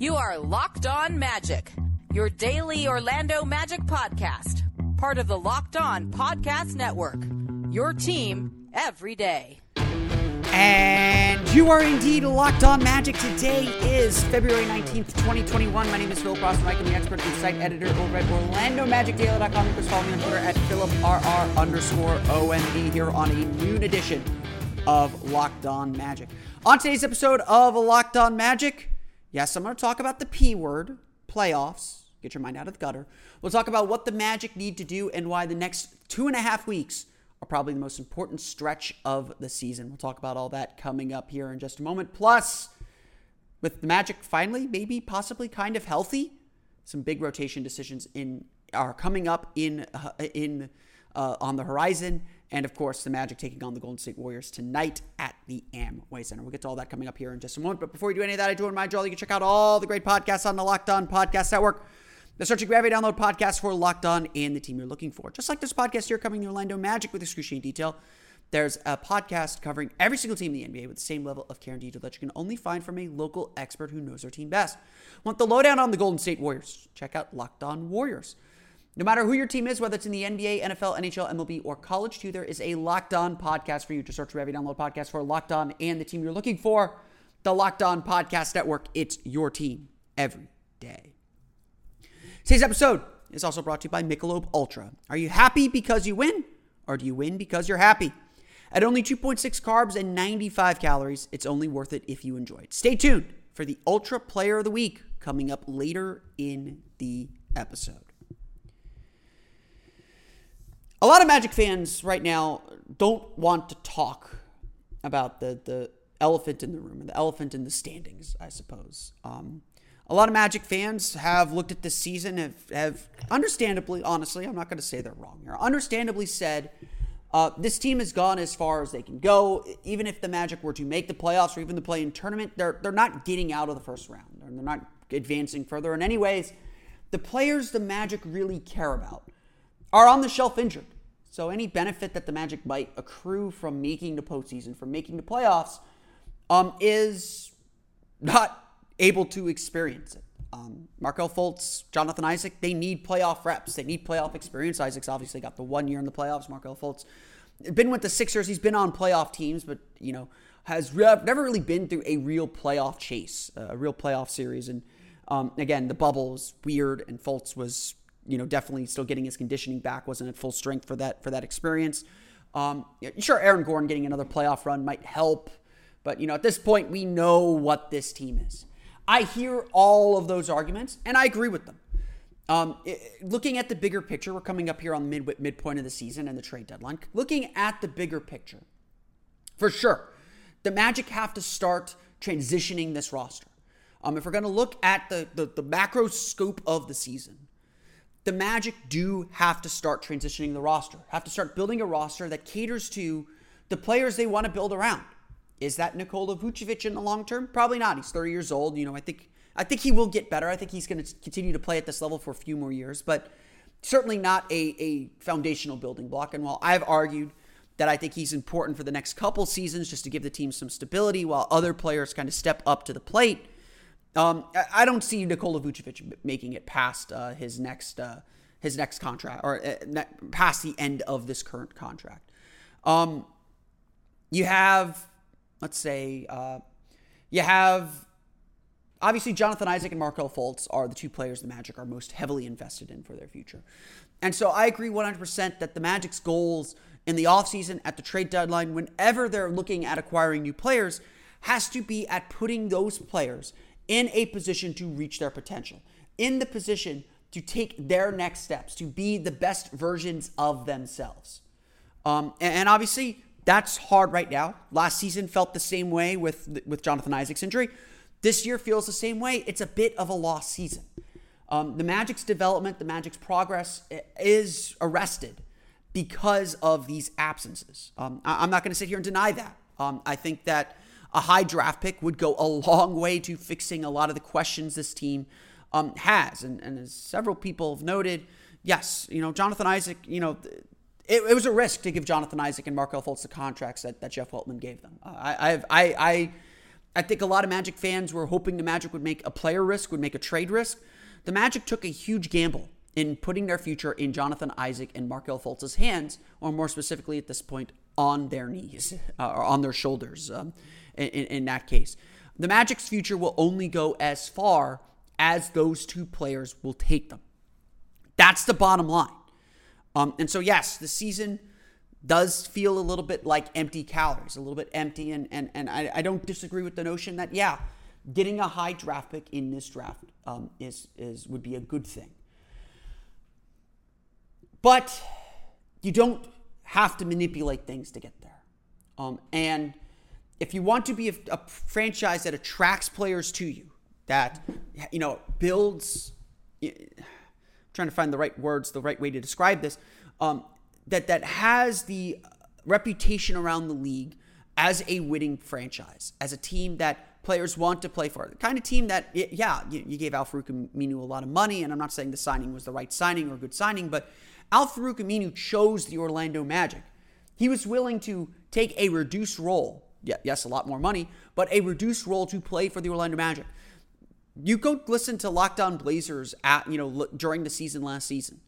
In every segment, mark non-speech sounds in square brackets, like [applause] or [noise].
You are Locked On Magic, your daily Orlando Magic podcast, part of the Locked On Podcast Network. Your team every day. And you are indeed locked on magic. Today is February 19th, 2021. My name is Philip Rossman. I'm the expert and site editor over at OrlandoMagicDaily.com. You can follow me on Twitter at PhilipRR underscore OMD here on a noon edition of Locked On Magic. On today's episode of Locked On Magic, yes, I'm going to talk about the P word, playoffs. Get your mind out of the gutter. We'll talk about what the Magic need to do and why the next two and a half weeks are probably the most important stretch of the season. We'll talk about all that coming up here in just a moment. Plus, with the Magic finally, maybe possibly kind of healthy, some big rotation decisions in are coming up in uh, in uh, on the horizon, and of course, the Magic taking on the Golden State Warriors tonight at the Amway Center. We'll get to all that coming up here in just a moment. But before we do any of that, I do want to remind you all you can check out all the great podcasts on the Locked On Podcast Network. The Search and Gravity Download podcast for Locked On and the team you're looking for. Just like this podcast here covering the Orlando Magic with excruciating detail, there's a podcast covering every single team in the NBA with the same level of care and detail that you can only find from a local expert who knows their team best. Want the lowdown on the Golden State Warriors? Check out Locked On Warriors. No matter who your team is, whether it's in the NBA, NFL, NHL, MLB, or college too, there is a Locked On podcast for you to search for every download podcast for Locked On and the team you're looking for. The Locked On Podcast Network. It's your team every day. Today's episode is also brought to you by Michelob Ultra. Are you happy because you win, or do you win because you're happy? At only 2.6 carbs and 95 calories, it's only worth it if you enjoy it. Stay tuned for the Ultra Player of the Week coming up later in the episode. A lot of Magic fans right now don't want to talk about the, the elephant in the room, the elephant in the standings, I suppose. Um, a lot of Magic fans have looked at this season, have, have understandably, honestly, I'm not going to say they're wrong here, understandably said, uh, this team has gone as far as they can go. Even if the Magic were to make the playoffs or even the play-in tournament, they're, they're not getting out of the first round. And they're not advancing further. In any ways, the players the Magic really care about are on the shelf injured. So any benefit that the Magic might accrue from making the postseason, from making the playoffs, um, is not able to experience it. Um, Markelle Fultz, Jonathan Isaac, they need playoff reps. They need playoff experience. Isaac's obviously got the one year in the playoffs. Markelle Fultz been with the Sixers. He's been on playoff teams, but you know has re- never really been through a real playoff chase, a real playoff series. And um, again, the bubble weird, and Fultz was you know definitely still getting his conditioning back. wasn't at full strength for that for that experience. Um, sure, Aaron Gordon getting another playoff run might help, but you know at this point we know what this team is. I hear all of those arguments, and I agree with them. Um, it, looking at the bigger picture, we're coming up here on the mid, midpoint of the season and the trade deadline. Looking at the bigger picture, for sure, the Magic have to start transitioning this roster. Um, if we're going to look at the, the, the macro scope of the season, the Magic do have to start transitioning the roster, have to start building a roster that caters to the players they want to build around. Is that Nikola Vucevic in the long term? Probably not. He's 30 years old. You know, I think I think he will get better. I think he's going to continue to play at this level for a few more years, but certainly not a, a foundational building block. And while I've argued that I think he's important for the next couple seasons just to give the team some stability while other players kind of step up to the plate, um, I don't see Nikola Vucevic making it past uh, his next uh, his next contract or uh, past the end of this current contract. Um, you have let's say uh, you have obviously Jonathan Isaac and Markelle Fultz are the two players the Magic are most heavily invested in for their future. And so I agree 100% that the Magic's goals in the offseason at the trade deadline, whenever they're looking at acquiring new players, has to be at putting those players in a position to reach their potential, in the position to take their next steps, to be the best versions of themselves. Um, and obviously, that's hard right now. Last season felt the same way with with Jonathan Isaac's injury. This year feels the same way. It's a bit of a lost season. Um, the Magic's development, the Magic's progress is arrested because of these absences. Um, I- am not going to sit here and deny that. Um, I think that a high draft pick would go a long way to fixing a lot of the questions this team um, has. And, and, as several people have noted, yes, you know, Jonathan Isaac, you know, it, it was a risk to give Jonathan Isaac and Markelle Fultz the contracts that, that Jeff Weltman gave them. Uh, I, I, I, I think a lot of Magic fans were hoping the Magic would make a player risk, would make a trade risk. The Magic took a huge gamble in putting their future in Jonathan Isaac and Markelle Fultz's hands, or more specifically at this point, on their knees [laughs] uh, or on their shoulders. Um, in, in that case, the Magic's future will only go as far as those two players will take them. That's the bottom line. Um, and so, yes, the season does feel a little bit like empty calories, a little bit empty. And, and, and I, I don't disagree with the notion that, yeah, getting a high draft pick in this draft um, is, is, would be a good thing. But you don't have to manipulate things to get there. Um, and if you want to be a, a franchise that attracts players to you, that you know builds I'm trying to find the right words the right way to describe this um, that that has the reputation around the league as a winning franchise as a team that players want to play for the kind of team that yeah you, you gave Al-Farouq Aminu a lot of money and I'm not saying the signing was the right signing or good signing but Al-Farouq Aminu chose the Orlando Magic he was willing to take a reduced role yeah, yes, a lot more money, but a reduced role to play for the Orlando Magic you go listen to Locked On Blazers at you know during the season last season,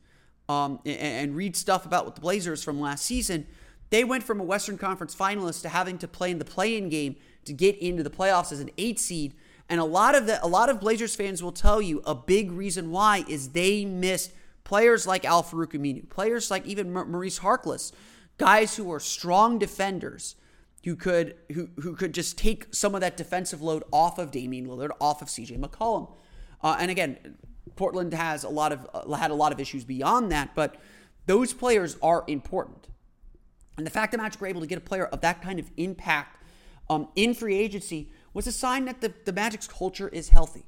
um, and, and, read stuff about what the Blazers from last season. They went from a Western Conference finalist to having to play in the play-in game to get into the playoffs as an eight seed. And a lot of the a lot of Blazers fans will tell you a big reason why is they missed players like Al-Farouq Aminu, players like even Maurice Harkless, guys who are strong defenders who could who who could just take some of that defensive load off of Damian Lillard, off of CJ McCollum. Uh, and again, Portland has a lot of uh, had a lot of issues beyond that, but those players are important. And the fact that Magic were able to get a player of that kind of impact um, in free agency was a sign that the, the Magic's culture is healthy.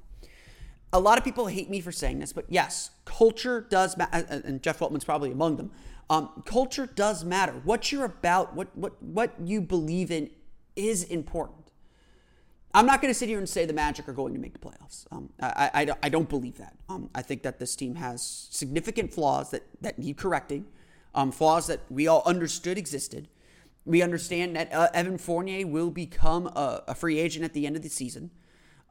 A lot of people hate me for saying this, but yes, culture does matter, and Jeff Weltman's probably among them. Um, culture does matter. What you're about, what what what you believe in, is important. I'm not going to sit here and say the Magic are going to make the playoffs. Um, I, I, I, don't believe that. Um, I think that this team has significant flaws that, that need correcting, um, flaws that we all understood existed. We understand that uh, Evan Fournier will become a, a, free agent at the end of the season.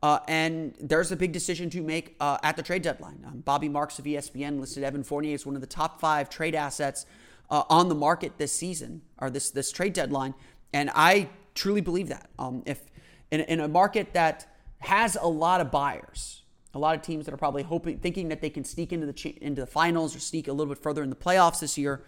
Uh, and there's a big decision to make uh, at the trade deadline. Um, Bobby Marks of ESPN listed Evan Fournier as one of the top five trade assets uh, on the market this season or this this trade deadline, and I truly believe that. Um, if in, in a market that has a lot of buyers, a lot of teams that are probably hoping, thinking that they can sneak into the into the finals or sneak a little bit further in the playoffs this year,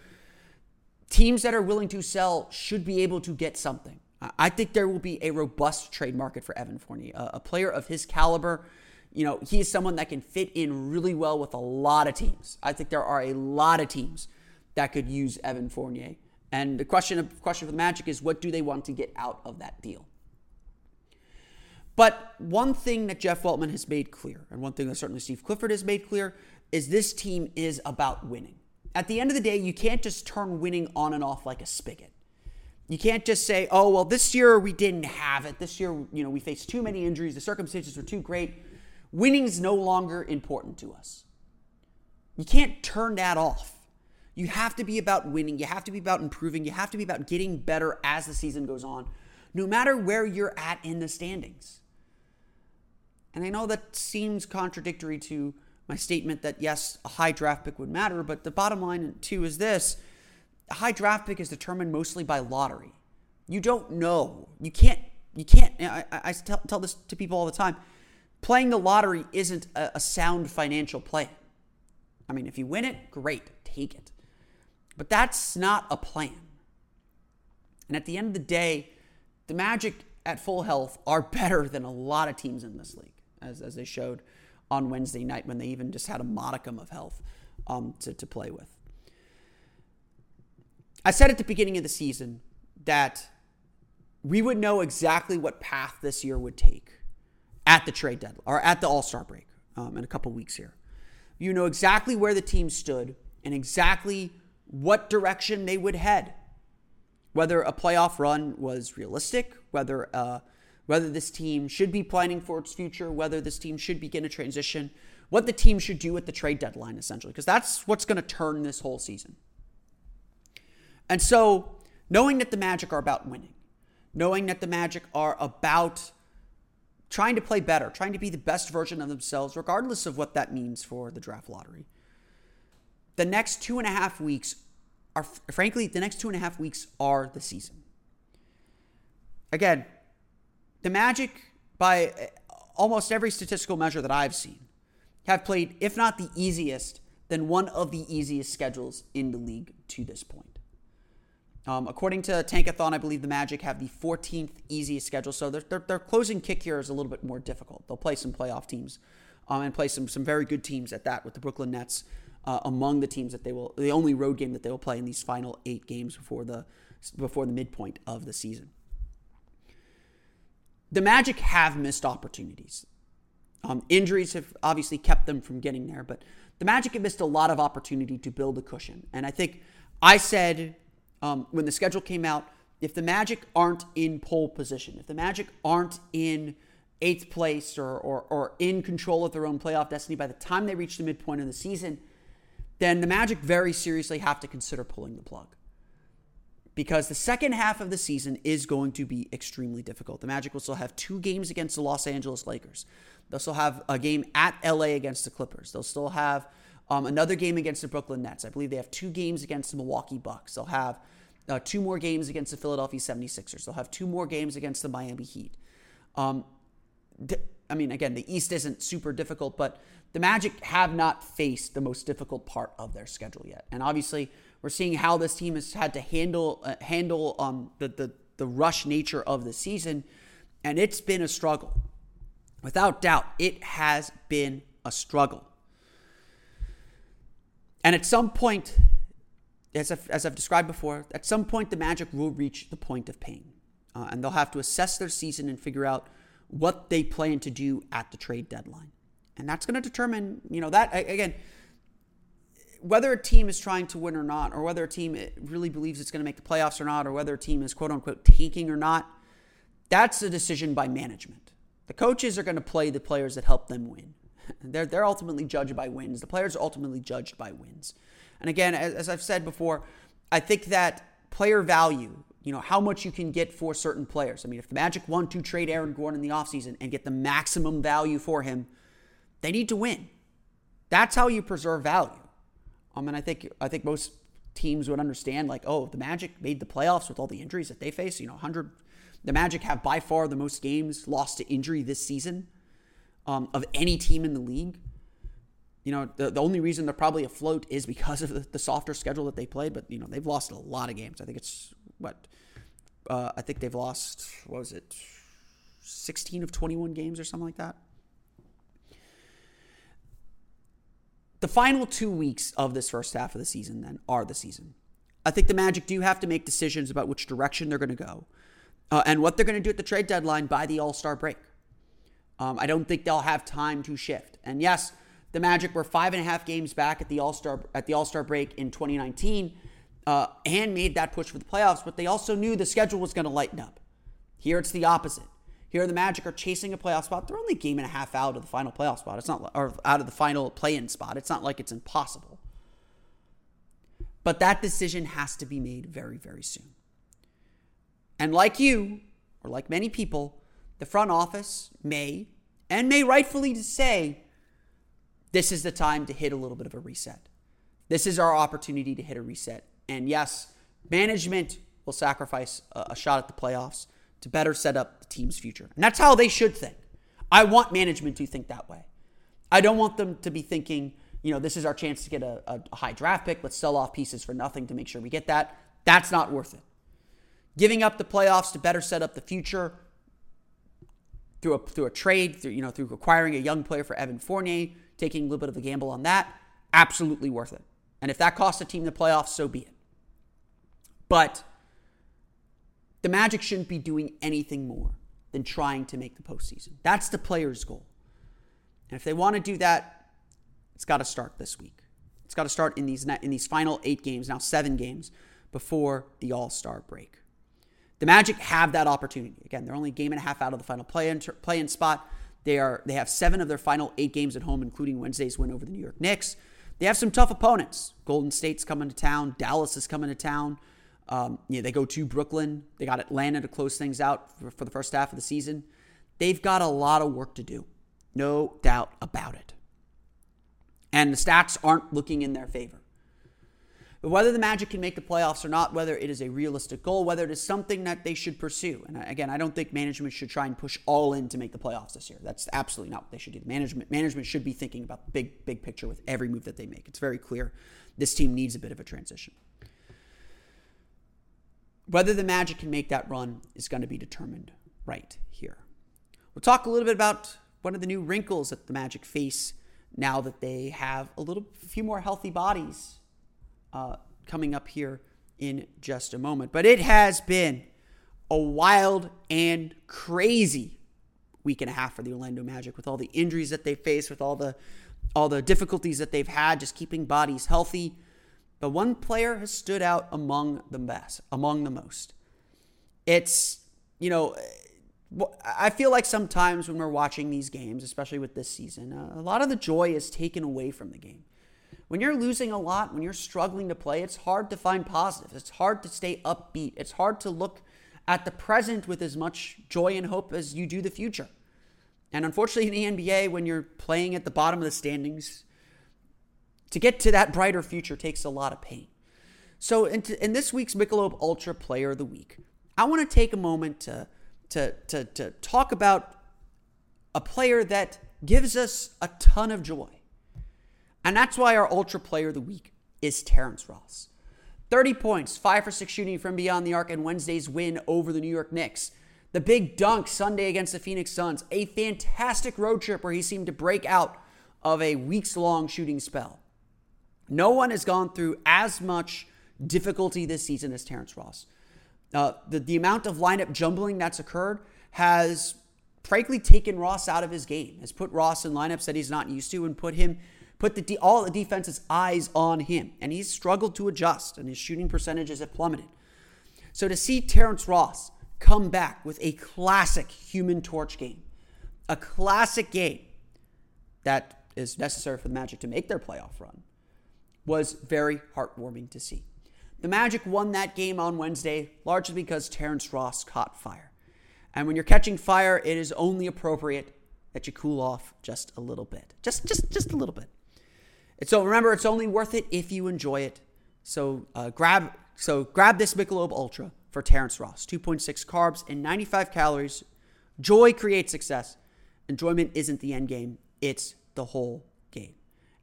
teams that are willing to sell should be able to get something. I think there will be a robust trade market for Evan Fournier, a, player of his caliber. You know, he is someone that can fit in really well with a lot of teams. I think there are a lot of teams that could use Evan Fournier. And the question of question for the Magic is what do they want to get out of that deal? But one thing that Jeff Weltman has made clear, and one thing that certainly Steve Clifford has made clear, is this team is about winning. At the end of the day, you can't just turn winning on and off like a spigot. You can't just say, oh, well, this year we didn't have it. This year, you know, we faced too many injuries. The circumstances were too great. Winning's no longer important to us. You can't turn that off. You have to be about winning. You have to be about improving. You have to be about getting better as the season goes on, no matter where you're at in the standings. And I know that seems contradictory to my statement that yes, a high draft pick would matter, but the bottom line, too, is this a high draft pick is determined mostly by lottery. You don't know. You can't. You can't. I, I tell, tell this to people all the time. Playing the lottery isn't a, a sound financial play. I mean, if you win it, great, take it. But that's not a plan. And at the end of the day, the Magic at full health are [laughs] better than a lot of teams in this league, as, as they showed on Wednesday night when they even just had a modicum of health um, to, to play with. I said at the beginning of the season that we would know exactly what path this year would take at the trade deadline or at the All Star break um, in a couple weeks here. You know exactly where the team stood and exactly what direction they would head. Whether a playoff run was realistic, whether uh, whether this team should be planning for its future, whether this team should begin a transition, what the team should do at the trade deadline, essentially, because that's what's going to turn this whole season. And so, knowing that the Magic are about winning, knowing that the Magic are about trying to play better, trying to be the best version of themselves, regardless of what that means for the draft lottery. The next two and a half weeks are, frankly, the next two and a half weeks are the season. Again, the Magic, by almost every statistical measure that I've seen, have played, if not the easiest, then one of the easiest schedules in the league to this point. Um, according to Tankathon, I believe the Magic have the 14th easiest schedule. So their, their, their, closing kick here is a little bit more difficult. They'll play some playoff teams um, and play some, some very good teams at that with the Brooklyn Nets uh, among the teams that they will, the only road game that they will play in these final eight games before the, before the midpoint of the season. The Magic have missed opportunities. Um, injuries have obviously kept them from getting there, but the Magic have missed a lot of opportunity to build a cushion. And I think I said um, when the schedule came out, if the Magic aren't in pole position, if the Magic aren't in eighth place or, or, or in control of their own playoff destiny by the time they reach the midpoint of the season, then the Magic very seriously have to consider pulling the plug. Because the second half of the season is going to be extremely difficult. The Magic will still have two games against the Los Angeles Lakers. They'll still have a game at LA against the Clippers. They'll still have um, another game against the Brooklyn Nets. I believe they have two games against the Milwaukee Bucks. They'll have uh, two more games against the Philadelphia 76ers. They'll have two more games against the Miami Heat. Um, I mean, again, the East isn't super difficult, but the Magic have not faced the most difficult part of their schedule yet. And obviously, we're seeing how this team has had to handle uh, handle um, the, the the rush nature of the season, and it's been a struggle. Without doubt, it has been a struggle. And at some point, as I've, as I've described before, at some point the Magic will reach the point of pain. Uh, and they'll have to assess their season and figure out what they plan to do at the trade deadline. And that's going to determine, you know, that, again, whether a team is trying to win or not, or whether a team really believes it's going to make the playoffs or not, or whether a team is quote unquote tanking or not, that's a decision by management. The coaches are going to play the players that help them win. [laughs] They're, they're ultimately judged by wins. The players are ultimately judged by wins. And again, as, as I've said before, I think that player value, you know, how much you can get for certain players. I mean, if the Magic want to trade Aaron Gordon in the offseason and get the maximum value for him, they need to win. That's how you preserve value. I mean, I think I think most teams would understand, like, oh, the Magic made the playoffs with all the injuries that they face. You know, 100. The Magic have by far the most games lost to injury this season um, of any team in the league. You know, the, the only reason they're probably afloat is because of the, the softer schedule that they played. But you know, they've lost a lot of games. I think it's what uh, I think they've lost. What was it? 16 of 21 games or something like that. The final two weeks of this first half of the season then are the season. I think the Magic do have to make decisions about which direction they're going to go uh, and what they're going to do at the trade deadline by the All Star break. Um, I don't think they'll have time to shift. And yes, the Magic were five and a half games back at the All Star at the All Star break in 2019, uh, and made that push for the playoffs. But they also knew the schedule was going to lighten up. Here it's the opposite. Here the Magic are chasing a playoff spot. They're only game and a half out of the final playoff spot. It's not or out of the final play-in spot. It's not like it's impossible. But that decision has to be made very, very soon. And like you, or like many people, the front office may, and may rightfully say, this is the time to hit a little bit of a reset. This is our opportunity to hit a reset. And yes, management will sacrifice a, shot at the playoffs to better set up the team's future. And that's how they should think. I want management to think that way. I don't want them to be thinking, you know, this is our chance to get a, a high draft pick. Let's sell off pieces for nothing to make sure we get that. That's not worth it. Giving up the playoffs to better set up the future through a, through a trade, through, you know, through acquiring a young player for Evan Fournier, taking a little bit of a gamble on that, absolutely worth it. And if that costs a team the playoffs, so be it. But the Magic shouldn't be doing anything more than trying to make the postseason. That's the player's goal. And if they want to do that, it's got to start this week. It's got to start in these in these final eight games, now seven games before the All Star break. The Magic have that opportunity. Again, they're only game and a half out of the final play-in play-in spot. They are they have seven of their final eight games at home, including Wednesday's win over the New York Knicks. They have some tough opponents. Golden State's coming to town. Dallas is coming to town. Um, they go to Brooklyn. They got Atlanta to close things out for, for the first half of the season. They've got a lot of work to do, no doubt about it. And the stats aren't looking in their favor. Whether the Magic can make the playoffs or not, whether it is a realistic goal, whether it is something that they should pursue. And uh, again, I don't think management should try and push all in to make the playoffs this year. That's absolutely not what they should do. The management management should be thinking about the big big picture with every move that they make. It's very clear this team needs a bit of a transition. Whether the Magic can make that run is going to be determined right here. We'll talk a little bit about one of the new wrinkles that the Magic face now that they have a little few more healthy bodies uh, coming up here in just a moment. But it has been a wild and crazy week and a half for the Orlando Magic with all the injuries that they faced, with all the all the difficulties that they've had just keeping bodies healthy. But one player has stood out among the best, among the most. It's, you know, I feel like sometimes when we're watching these games, especially with this season, a lot of the joy is taken away from the game. When you're losing a lot, when you're struggling to play, it's hard to find positives. It's hard to stay upbeat. It's hard to look at the present with as much joy and hope as you do the future. And unfortunately, in the NBA, when you're playing at the bottom of the standings, to get to that brighter future takes a lot of pain. So, in, in this week's Michelob Ultra Player of the Week, I want to take a moment to, to, to, to talk about a player that gives us a ton of joy. And that's why our Ultra Player of the Week is Terrence Ross. 30 points, 5 for 6 shooting from beyond the arc, and Wednesday's win over the New York Knicks. The big dunk Sunday against the Phoenix Suns. A fantastic road trip where he seemed to break out of a weeks long shooting spell. No one has gone through as much difficulty this season as Terrence Ross. Uh, the, the amount of lineup jumbling that's occurred has frankly taken Ross out of his game, has put Ross in lineups that he's not used to, and put him put the de- all the defense's eyes on him, and he's struggled to adjust, and his shooting percentages have plummeted. So to see Terrence Ross come back with a classic Human Torch game, a classic game that is necessary for the Magic to make their playoff run, was very heartwarming to see. The Magic won that game on Wednesday largely because Terrence Ross caught fire. And when you're catching fire, it is only appropriate that you cool off just a little bit. Just just just a little bit. And so remember, it's only worth it if you enjoy it. So uh, grab so grab this Michelob Ultra for Terrence Ross. 2.6 carbs and 95 calories. Joy creates success. Enjoyment isn't the end game; it's the whole game.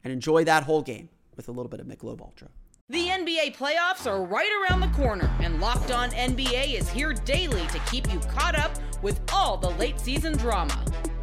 And enjoy that whole game with a little bit of Michelob Ultra. The NBA playoffs are right around the corner, and Locked On NBA is here daily to keep you caught up with all the late season drama.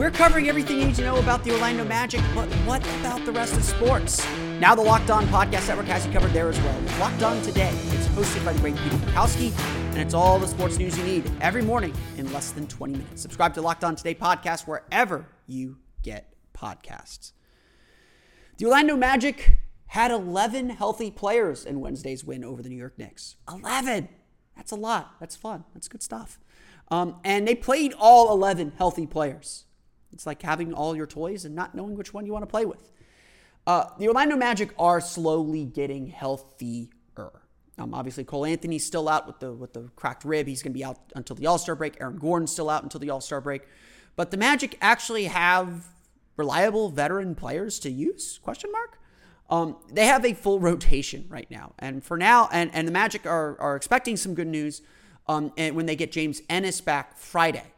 We're covering everything you need to know about the Orlando Magic, but what about the rest of sports? Now the Locked On Podcast Network has you covered there as well. Locked On Today. It's hosted by the great Peter Bukowski, and it's all the sports news you need every morning in less than 20 minutes. Subscribe to Locked On Today podcast wherever you get podcasts. The Orlando Magic had 11 healthy players in Wednesday's win over the New York Knicks. 11! That's a lot. That's fun. That's good stuff. Um, and they played all 11 healthy players. It's like having all your toys and not knowing which one you want to play with. Uh, the Orlando Magic are slowly getting healthier. Um, obviously, Cole Anthony's still out with the with the cracked rib. He's going to be out until the All Star break. Aaron Gordon's still out until the All Star break. But the Magic actually have reliable veteran players to use? Question mark. Um, they have a full rotation right now, and for now, and, and the Magic are are expecting some good news. Um, and when they get James Ennis back Friday,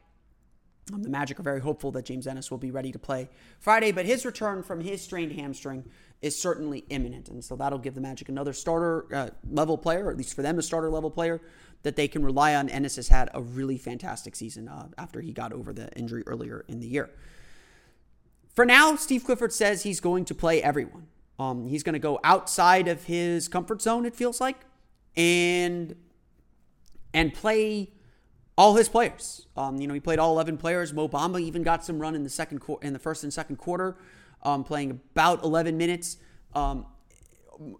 Um, the Magic are very hopeful that James Ennis will be ready to play Friday, but his return from his strained hamstring is certainly imminent. And so that'll give the Magic another starter uh, level player, or at least for them, a starter level player that they can rely on. Ennis has had a really fantastic season uh, after he got over the injury earlier in the year. For now, Steve Clifford says he's going to play everyone. Um, he's going to go outside of his comfort zone, it feels like, and and play all his players. Um, you know, he played all 11 players. Mo Bamba even got some run in the second quarter, in the first and second quarter, um, playing about 11 minutes. Um,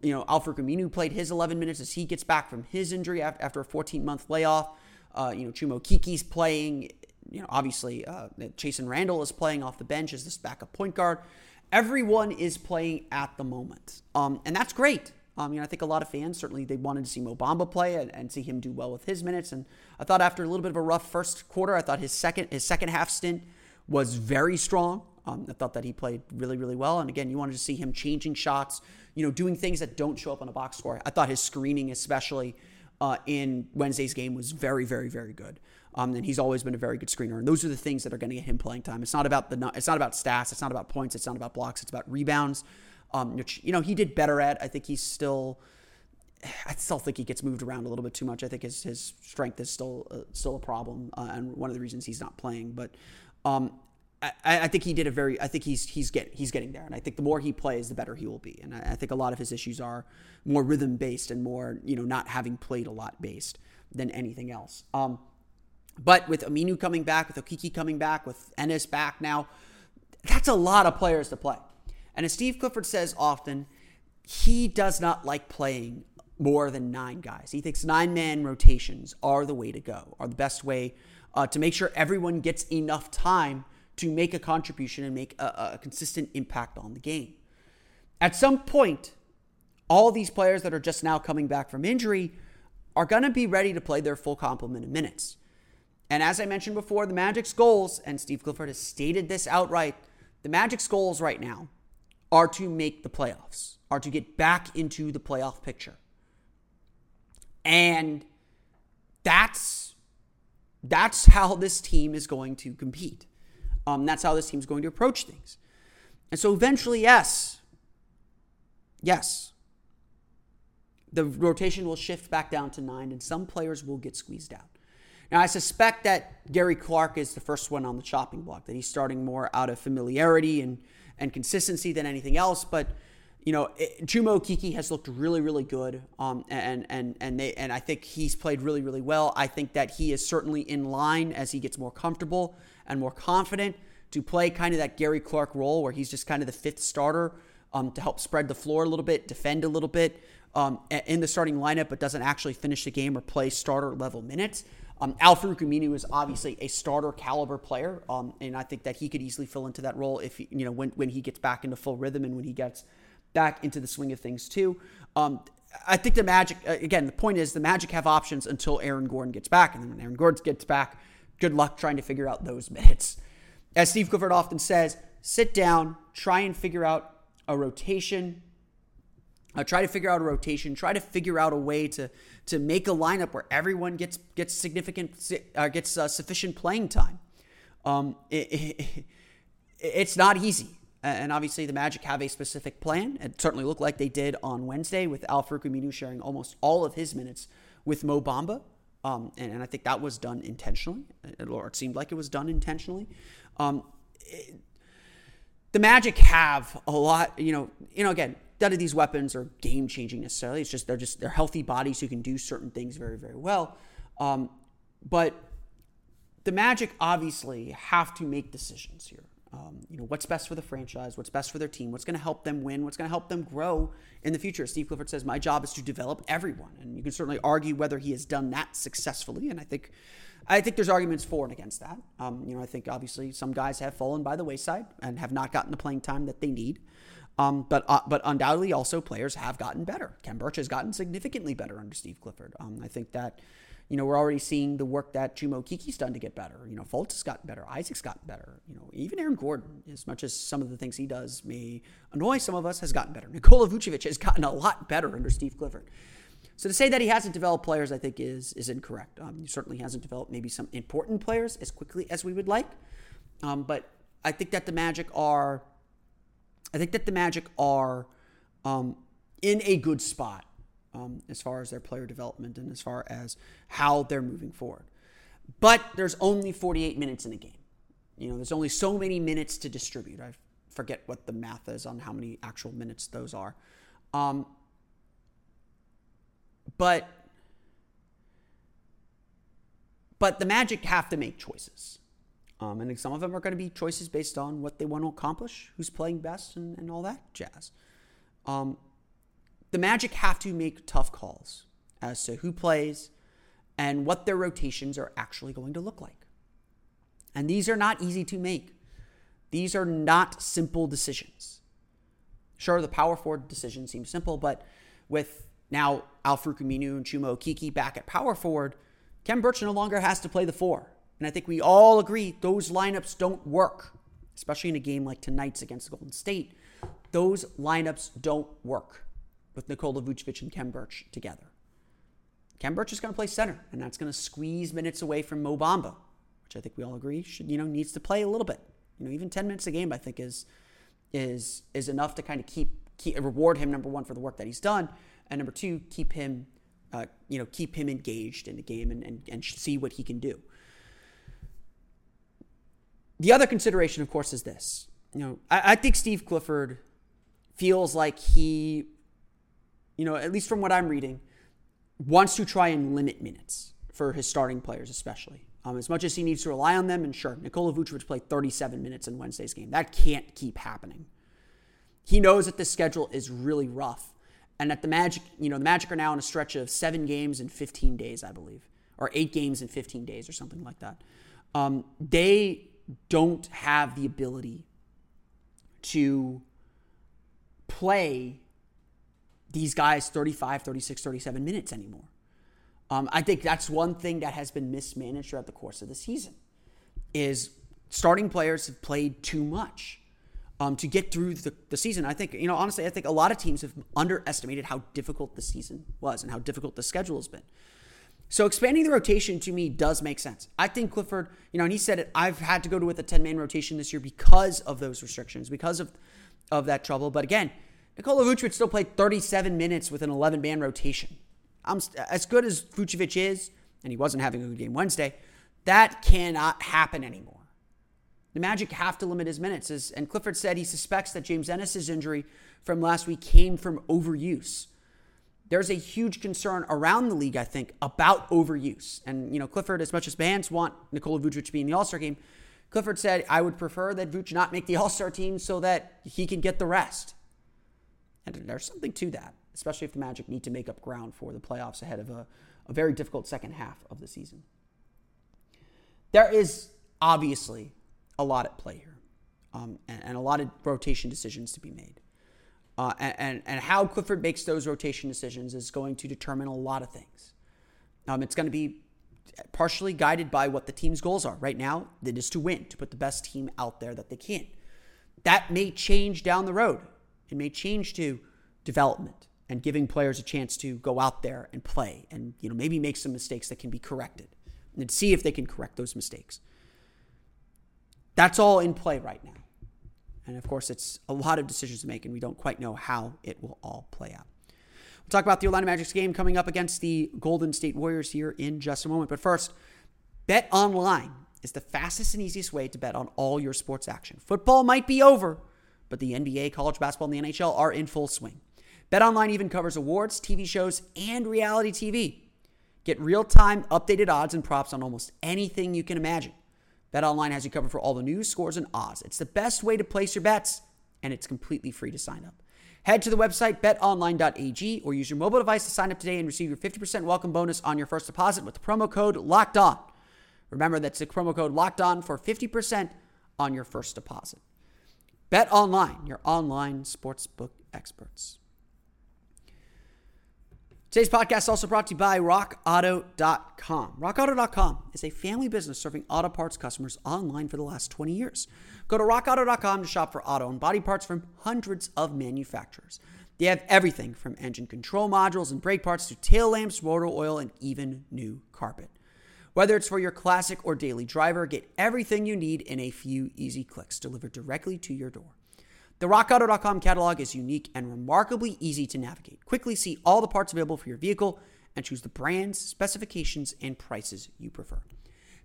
you know, Al-Farouq played his 11 minutes as he gets back from his injury after a 14 month layoff. Uh, you know, Chuma Okeke's playing. You know, obviously, uh, Chasson Randle is playing off the bench as this backup point guard. Everyone is playing at the moment, um, and that's great. Um, you know, I think a lot of fans certainly they wanted to see Mo Bamba play and, and, see him do well with his minutes. And I thought after a little bit of a rough first quarter, I thought his second his second half stint was very strong. Um, I thought that he played really really well. And again, you wanted to see him changing shots, you know, doing things that don't show up on a box score. I thought his screening, especially uh, in Wednesday's game, was very very very good. Um, and he's always been a very good screener. And those are the things that are going to get him playing time. It's not about the it's not about stats. It's not about points. It's not about blocks. It's about rebounds um, which you know he did better at. I think he's still. I still think he gets moved around a little bit too much. I think his, his strength is still uh, still a problem, uh, and one of the reasons he's not playing. But um, I, I, think he did a very. I think he's he's get he's getting there, and I think the more he plays, the better he will be. And I, I think a lot of his issues are more rhythm based and more you know not having played a lot based than anything else. Um, but with Aminu coming back, with Okeke coming back, with Ennis back now, that's a lot of players to play. And as Steve Clifford says often, he does not like playing more than nine guys. He thinks nine man rotations are the way to go, are the best way uh, to make sure everyone gets enough time to make a contribution and make a, a consistent impact on the game. At some point, all these players that are just now coming back from injury are going to be ready to play their full complement of minutes. And as I mentioned before, the Magic's goals, and Steve Clifford has stated this outright, the Magic's goals right now are to make the playoffs, are to get back into the playoff picture. And that's that's how this team is going to compete. Um, that's how this team's going to approach things. And so eventually, yes, yes, the rotation will shift back down to nine, and some players will get squeezed out. Now, I suspect that Gary Clark is the first one on the chopping block, that he's starting more out of familiarity and and consistency than anything else. But you know, Chuma Okeke has looked really, really good, um, and and and they and I think he's played really, really well. I think that he is certainly in line as he gets more comfortable and more confident to play kind of that Gary Clark role where he's just kind of the fifth starter um, to help spread the floor a little bit, defend a little bit um, in the starting lineup, but doesn't actually finish the game or play starter level minutes. Um, Al-Farouq Aminu is obviously a starter caliber player, um, and I think that he could easily fill into that role if he, you know when when he gets back into full rhythm and when he gets back into the swing of things too. Um, I think the Magic again. The point is the Magic have options until Aaron Gordon gets back, and then when Aaron Gordon gets back, good luck trying to figure out those minutes. As Steve Clifford often says, sit down, try and figure out a rotation uh, try to figure out a rotation. Try to figure out a way to to make a lineup where everyone gets gets significant uh, gets uh, sufficient playing time. Um, it, [laughs] it, it's not easy, and obviously the Magic have a specific plan. It certainly looked like they did on Wednesday with Al-Farouq Aminu sharing almost all of his minutes with Mo Bamba, um, and, and, I think that was done intentionally, or it seemed like it was done intentionally. Um, it, the Magic have a lot, you know, you know, again, none of these weapons are game changing necessarily. It's just they're just they're healthy bodies who can do certain things very very well. Um, but the Magic obviously have to make decisions here. Um, you know what's best for the franchise, what's best for their team, what's going to help them win, what's going to help them grow in the future. Steve Clifford says, "My job is to develop everyone," and you can certainly argue whether he has done that successfully. And I think, I think there's arguments for and against that. Um, you know, I think obviously some guys have fallen by the wayside and have not gotten the playing time that they need. Um, but uh, but undoubtedly, also players have gotten better. Khem Birch has gotten significantly better under Steve Clifford. Um, I think that you know we're already seeing the work that Chuma Okeke's done to get better. You know, Fultz has gotten better. Isaac's gotten better. You know, even Aaron Gordon, as much as some of the things he does may annoy some of us, has gotten better. Nikola Vucevic has gotten a lot better under Steve Clifford. So to say that he hasn't developed players, I think is is incorrect. Um, he certainly hasn't developed maybe some important players as quickly as we would like. Um, but I think that the Magic are, I think that the Magic are um, in a good spot um, as far as their player development and as far as how they're moving forward. But there's only 48 minutes in a game. You know, there's only so many minutes to distribute. I forget what the math is on how many actual minutes those are. Um, but but the Magic have to make choices. Um, and some of them are going to be choices based on what they want to accomplish, who's playing best, and, and all that jazz. Um, the Magic have to make tough calls as to who plays and what their rotations are actually going to look like. And these are not easy to make. These are not simple decisions. Sure, the power forward decision seems simple, but with now Al-Farouq and Chuma Okeke back at power forward, Khem Birch no longer has to play the four. And I think we all agree those lineups don't work, especially in a game like tonight's against Golden State. Those lineups don't work with Nikola Vucevic and Khem Birch together. Khem Birch is going to play center, and that's going to squeeze minutes away from Mo Bamba, which I think we all agree should you know needs to play a little bit. You know, even 10 minutes a game, I think is is is enough to kind of keep, keep reward him number one for the work that he's done, and number two keep him uh, you know keep him engaged in the game and, and and see what he can do. The other consideration, of course, is this. You know, I, I think Steve Clifford feels like he, you know, at least from what I'm reading, wants to try and limit minutes for his starting players, especially. Um, as much as he needs to rely on them, and sure, Nikola Vucevic played 37 minutes in Wednesday's game. That can't keep happening. He knows that the schedule is really rough, and that the Magic, you know, the Magic are now on a stretch of seven games in 15 days, I believe, or eight games in 15 days, or something like that. Um, they don't have the ability to play these guys 35, 36, 37 minutes anymore. Um, I think that's one thing that has been mismanaged throughout the course of the season is starting players have played too much um, to get through the, the season. I think, you know, honestly, I think a lot of teams have underestimated how difficult the season was and how difficult the schedule has been. So expanding the rotation to me does make sense. I think Clifford, you know, and he said it, I've had to go to with a 10 man rotation this year because of those restrictions, because of of that trouble. But again, Nikola Vucevic still played 37 minutes with an 11 man rotation. I'm as good as Vucevic is, and he wasn't having a good game Wednesday. That cannot happen anymore. The Magic have to limit his minutes. As, and Clifford said he suspects that James Ennis's injury from last week came from overuse there's a huge concern around the league, I think, about overuse. And, you know, Clifford, as much as fans want Nikola Vucevic to be in the All Star game, Clifford said, I would prefer that Vucevic not make the All Star team so that he can get the rest. And there's something to that, especially if the Magic need to make up ground for the playoffs ahead of a, a very difficult second half of the season. There is obviously a lot at play here um, and, and a lot of rotation decisions to be made. Uh, and, and how Clifford makes those rotation decisions is going to determine a lot of things. Um, it's going to be partially guided by what the team's goals are. Right now, it is to win, to put the best team out there that they can. That may change down the road. It may change to development and giving players a chance to go out there and play and you know maybe make some mistakes that can be corrected and see if they can correct those mistakes. That's all in play right now. And of course, it's a lot of decisions to make, and we don't quite know how it will all play out. We'll talk about the Orlando Magic's game coming up against the Golden State Warriors here in just a moment. But first, Bet Online is the fastest and easiest way to bet on all your sports action. Football might be over, but the NBA, college basketball, and the NHL are in full swing. BetOnline even covers awards, TV shows, and reality TV. Get real time, updated odds and props on almost anything you can imagine. BetOnline has you covered for all the news, scores, and odds. It's the best way to place your bets, and it's completely free to sign up. Head to the website betonline.ag or use your mobile device to sign up today and receive your 50% welcome bonus on your first deposit with the promo code LOCKED ON. Remember, that's the promo code LOCKED ON for 50% on your first deposit. Bet Online, your online sportsbook experts. Today's podcast is also brought to you by RockAuto.com. RockAuto.com is a family business serving auto parts customers online for the last 20 years. Go to RockAuto.com to shop for auto and body parts from hundreds of manufacturers. They have everything from engine control modules and brake parts to tail lamps, motor oil, and even new carpet. Whether it's for your classic or daily driver, get everything you need in a few easy clicks delivered directly to your door. The RockAuto.com catalog is unique and remarkably easy to navigate. Quickly see all the parts available for your vehicle and choose the brands, specifications, and prices you prefer.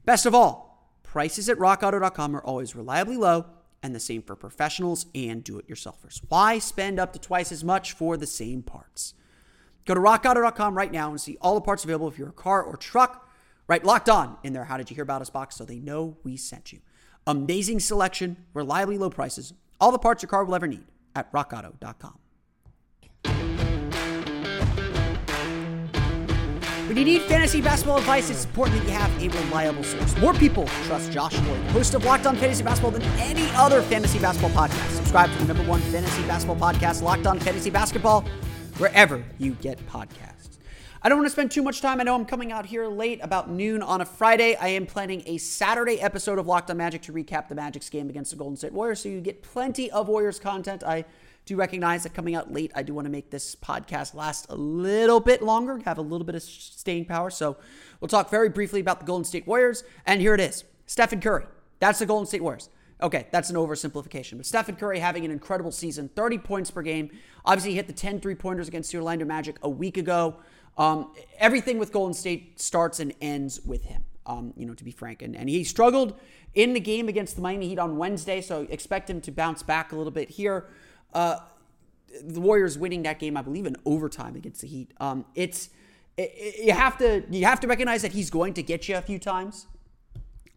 Best of all, prices at RockAuto.com are always reliably low and the same for professionals and do it yourselfers. Why spend up to twice as much for the same parts? Go to rockauto.com right now and see all the parts available for your car or truck. Right, locked on in their How Did You Hear About Us box so they know we sent you. Amazing selection, reliably low prices, all the parts your car will ever need at rockauto.com. When you need fantasy basketball advice, it's important that you have a reliable source. More people trust Josh Lloyd, host of Locked On Fantasy Basketball, than any other fantasy basketball podcast. Subscribe to the number one fantasy basketball podcast, Locked On Fantasy Basketball, wherever you get podcasts. I don't want to spend too much time. I know I'm coming out here late, about noon on a Friday. I am planning a Saturday episode of Locked On Magic to recap the Magic's game against the Golden State Warriors, so you get plenty of Warriors content. I do recognize that coming out late, I do want to make this podcast last a little bit longer, have a little bit of staying power. So we'll talk very briefly about the Golden State Warriors. And here it is Stephen Curry. That's the Golden State Warriors. Okay, that's an oversimplification. But Stephen Curry having an incredible season, 30 points per game. Obviously, he hit the 10 three pointers against the Orlando Magic a week ago. Um, everything with Golden State starts and ends with him, um, you know, to be frank. And, and he struggled in the game against the Miami Heat on Wednesday, so expect him to bounce back a little bit here. Uh, the Warriors winning that game, I believe, in overtime against the Heat. Um, it's it, you have to you have to recognize that he's going to get you a few times,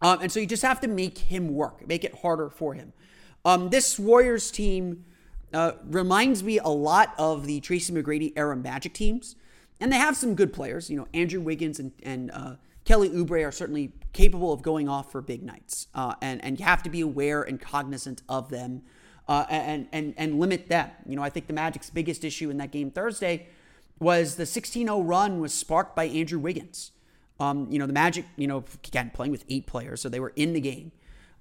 um, and so you just have to make him work, make it harder for him. Um, this Warriors team uh, reminds me a lot of the Tracy McGrady era Magic teams, and they have some good players. You know, Andrew Wiggins and and uh, Kelly Oubre are certainly capable of going off for big nights, uh, and and you have to be aware and cognizant of them uh, and, and, and limit them. You know, I think the Magic's biggest issue in that game Thursday was the 16-0 run was sparked by Andrew Wiggins. Um, you know, the Magic, you know, again, playing with eight players, so they were in the game.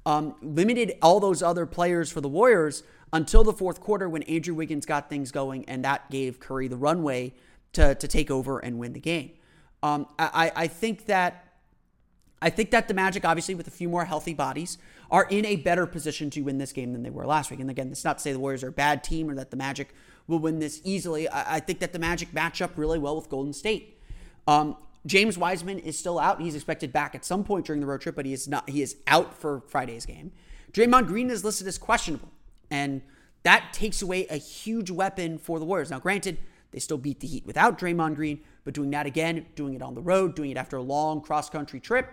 Um, limited all those other players for the Warriors until the fourth quarter when Andrew Wiggins got things going, and that gave Curry the runway to, to take over and win the game. Um, I, I think that I think that the Magic, obviously, with a few more healthy bodies, are in a better position to win this game than they were last week. And again, it's not to say the Warriors are a bad team or that the Magic will win this easily. I, I think that the Magic match up really well with Golden State. Um, James Wiseman is still out. He's expected back at some point during the road trip, but he is not. He is out for Friday's game. Draymond Green is listed as questionable, and that takes away a huge weapon for the Warriors. Now, granted, they still beat the Heat without Draymond Green, but doing that again, doing it on the road, doing it after a long cross country trip,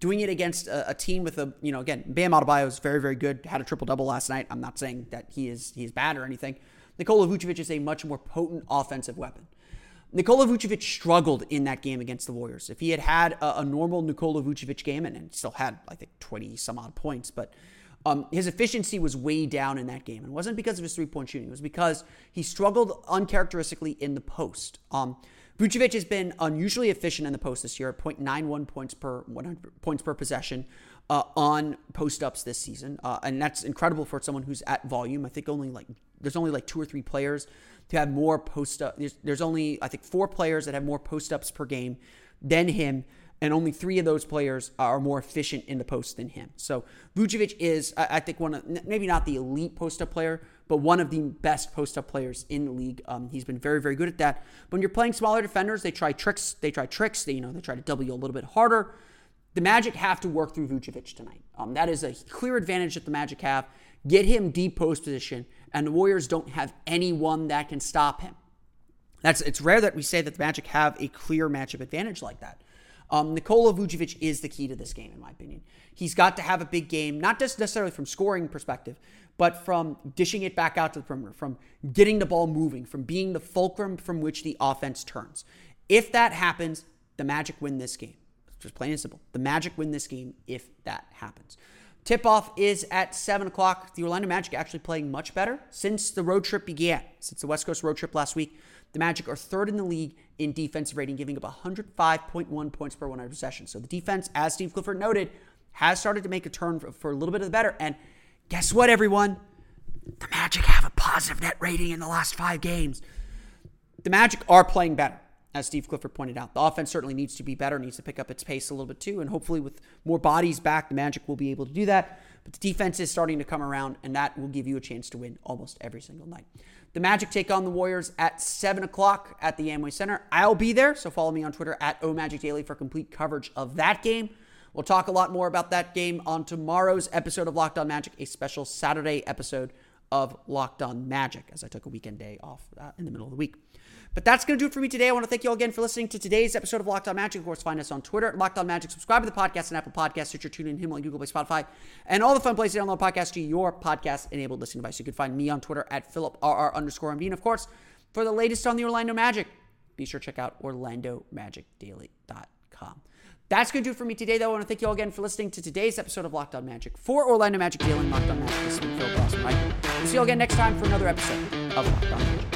doing it against a, a, team with a, you know, again, Bam Adebayo is very, very good. Had a triple double last night. I'm not saying that he is he is bad or anything. Nikola Vucevic is a much more potent offensive weapon. Nikola Vucevic struggled in that game against the Warriors. If he had had a, a normal Nikola Vucevic game and, and, still had, I think, 20 some odd points, but um, his efficiency was way down in that game. It wasn't because of his three point shooting, it was because he struggled uncharacteristically in the post. Um, Vucevic has been unusually efficient in the post this year, at 0.91 points per 100 points per possession uh, on post ups this season, uh, and that's incredible for someone who's at volume. I think only like there's only like two or three players to have more post up. There's, there's only I think four players that have more post ups per game than him and only three of those players are more efficient in the post than him. So Vucevic is, I think, one of maybe not the elite post up player, but one of the best post up players in the league. Um, he's been very, very good at that. When you're playing smaller defenders, they try tricks. They try tricks. They you know they try to double you a little bit harder. The Magic have to work through Vucevic tonight. Um, that is a clear advantage that the Magic have. Get him deep post position, and the Warriors don't have anyone that can stop him. That's it's rare that we say that the Magic have a clear matchup advantage like that. Um, Nikola Vucevic is the key to this game, in my opinion. He's got to have a big game, not just necessarily from scoring perspective, but from dishing it back out to the perimeter, from getting the ball moving, from being the fulcrum from which the offense turns. If that happens, the Magic win this game. It's Just plain and simple. The Magic win this game if that happens. Tip off is at 7 o'clock. The Orlando Magic actually playing much better since the road trip began, since the West Coast road trip last week. The Magic are third in the league in defensive rating, giving up 105.1 points per 100 possessions. So the defense, as Steve Clifford noted, has started to make a turn for, for a little bit of the better. And guess what, everyone? The Magic have a positive net rating in the last five games. The Magic are playing better, as Steve Clifford pointed out. The offense certainly needs to be better, needs to pick up its pace a little bit too, and hopefully with more bodies back, the Magic will be able to do that. But the defense is starting to come around, and that will give you a chance to win almost every single night. The Magic take on the Warriors at 7 o'clock at the Amway Center. I'll be there, so follow me on Twitter at OMagicDaily for complete coverage of that game. We'll talk a lot more about that game on tomorrow's episode of Locked On Magic, a special Saturday episode of Locked On Magic, as I took a weekend day off uh, in the middle of the week. But that's going to do it for me today. I want to thank you all again for listening to today's episode of Locked On Magic. Of course, find us on Twitter at Locked On Magic. Subscribe to the podcast on Apple Podcasts, Stitcher, TuneIn, Himalaya, Google Play, Spotify, and all the fun places to download podcasts to your podcast-enabled listening device. You can find me on Twitter at PhilipRR underscore MD. And of course, for the latest on the Orlando Magic, be sure to check out OrlandoMagicDaily.com. That's going to do it for me today, though. I want to thank you all again for listening to today's episode of Locked On Magic. For Orlando Magic Daily and Locked On Magic, this been Phil right? We'll see you all again next time for another episode of Locked On Magic.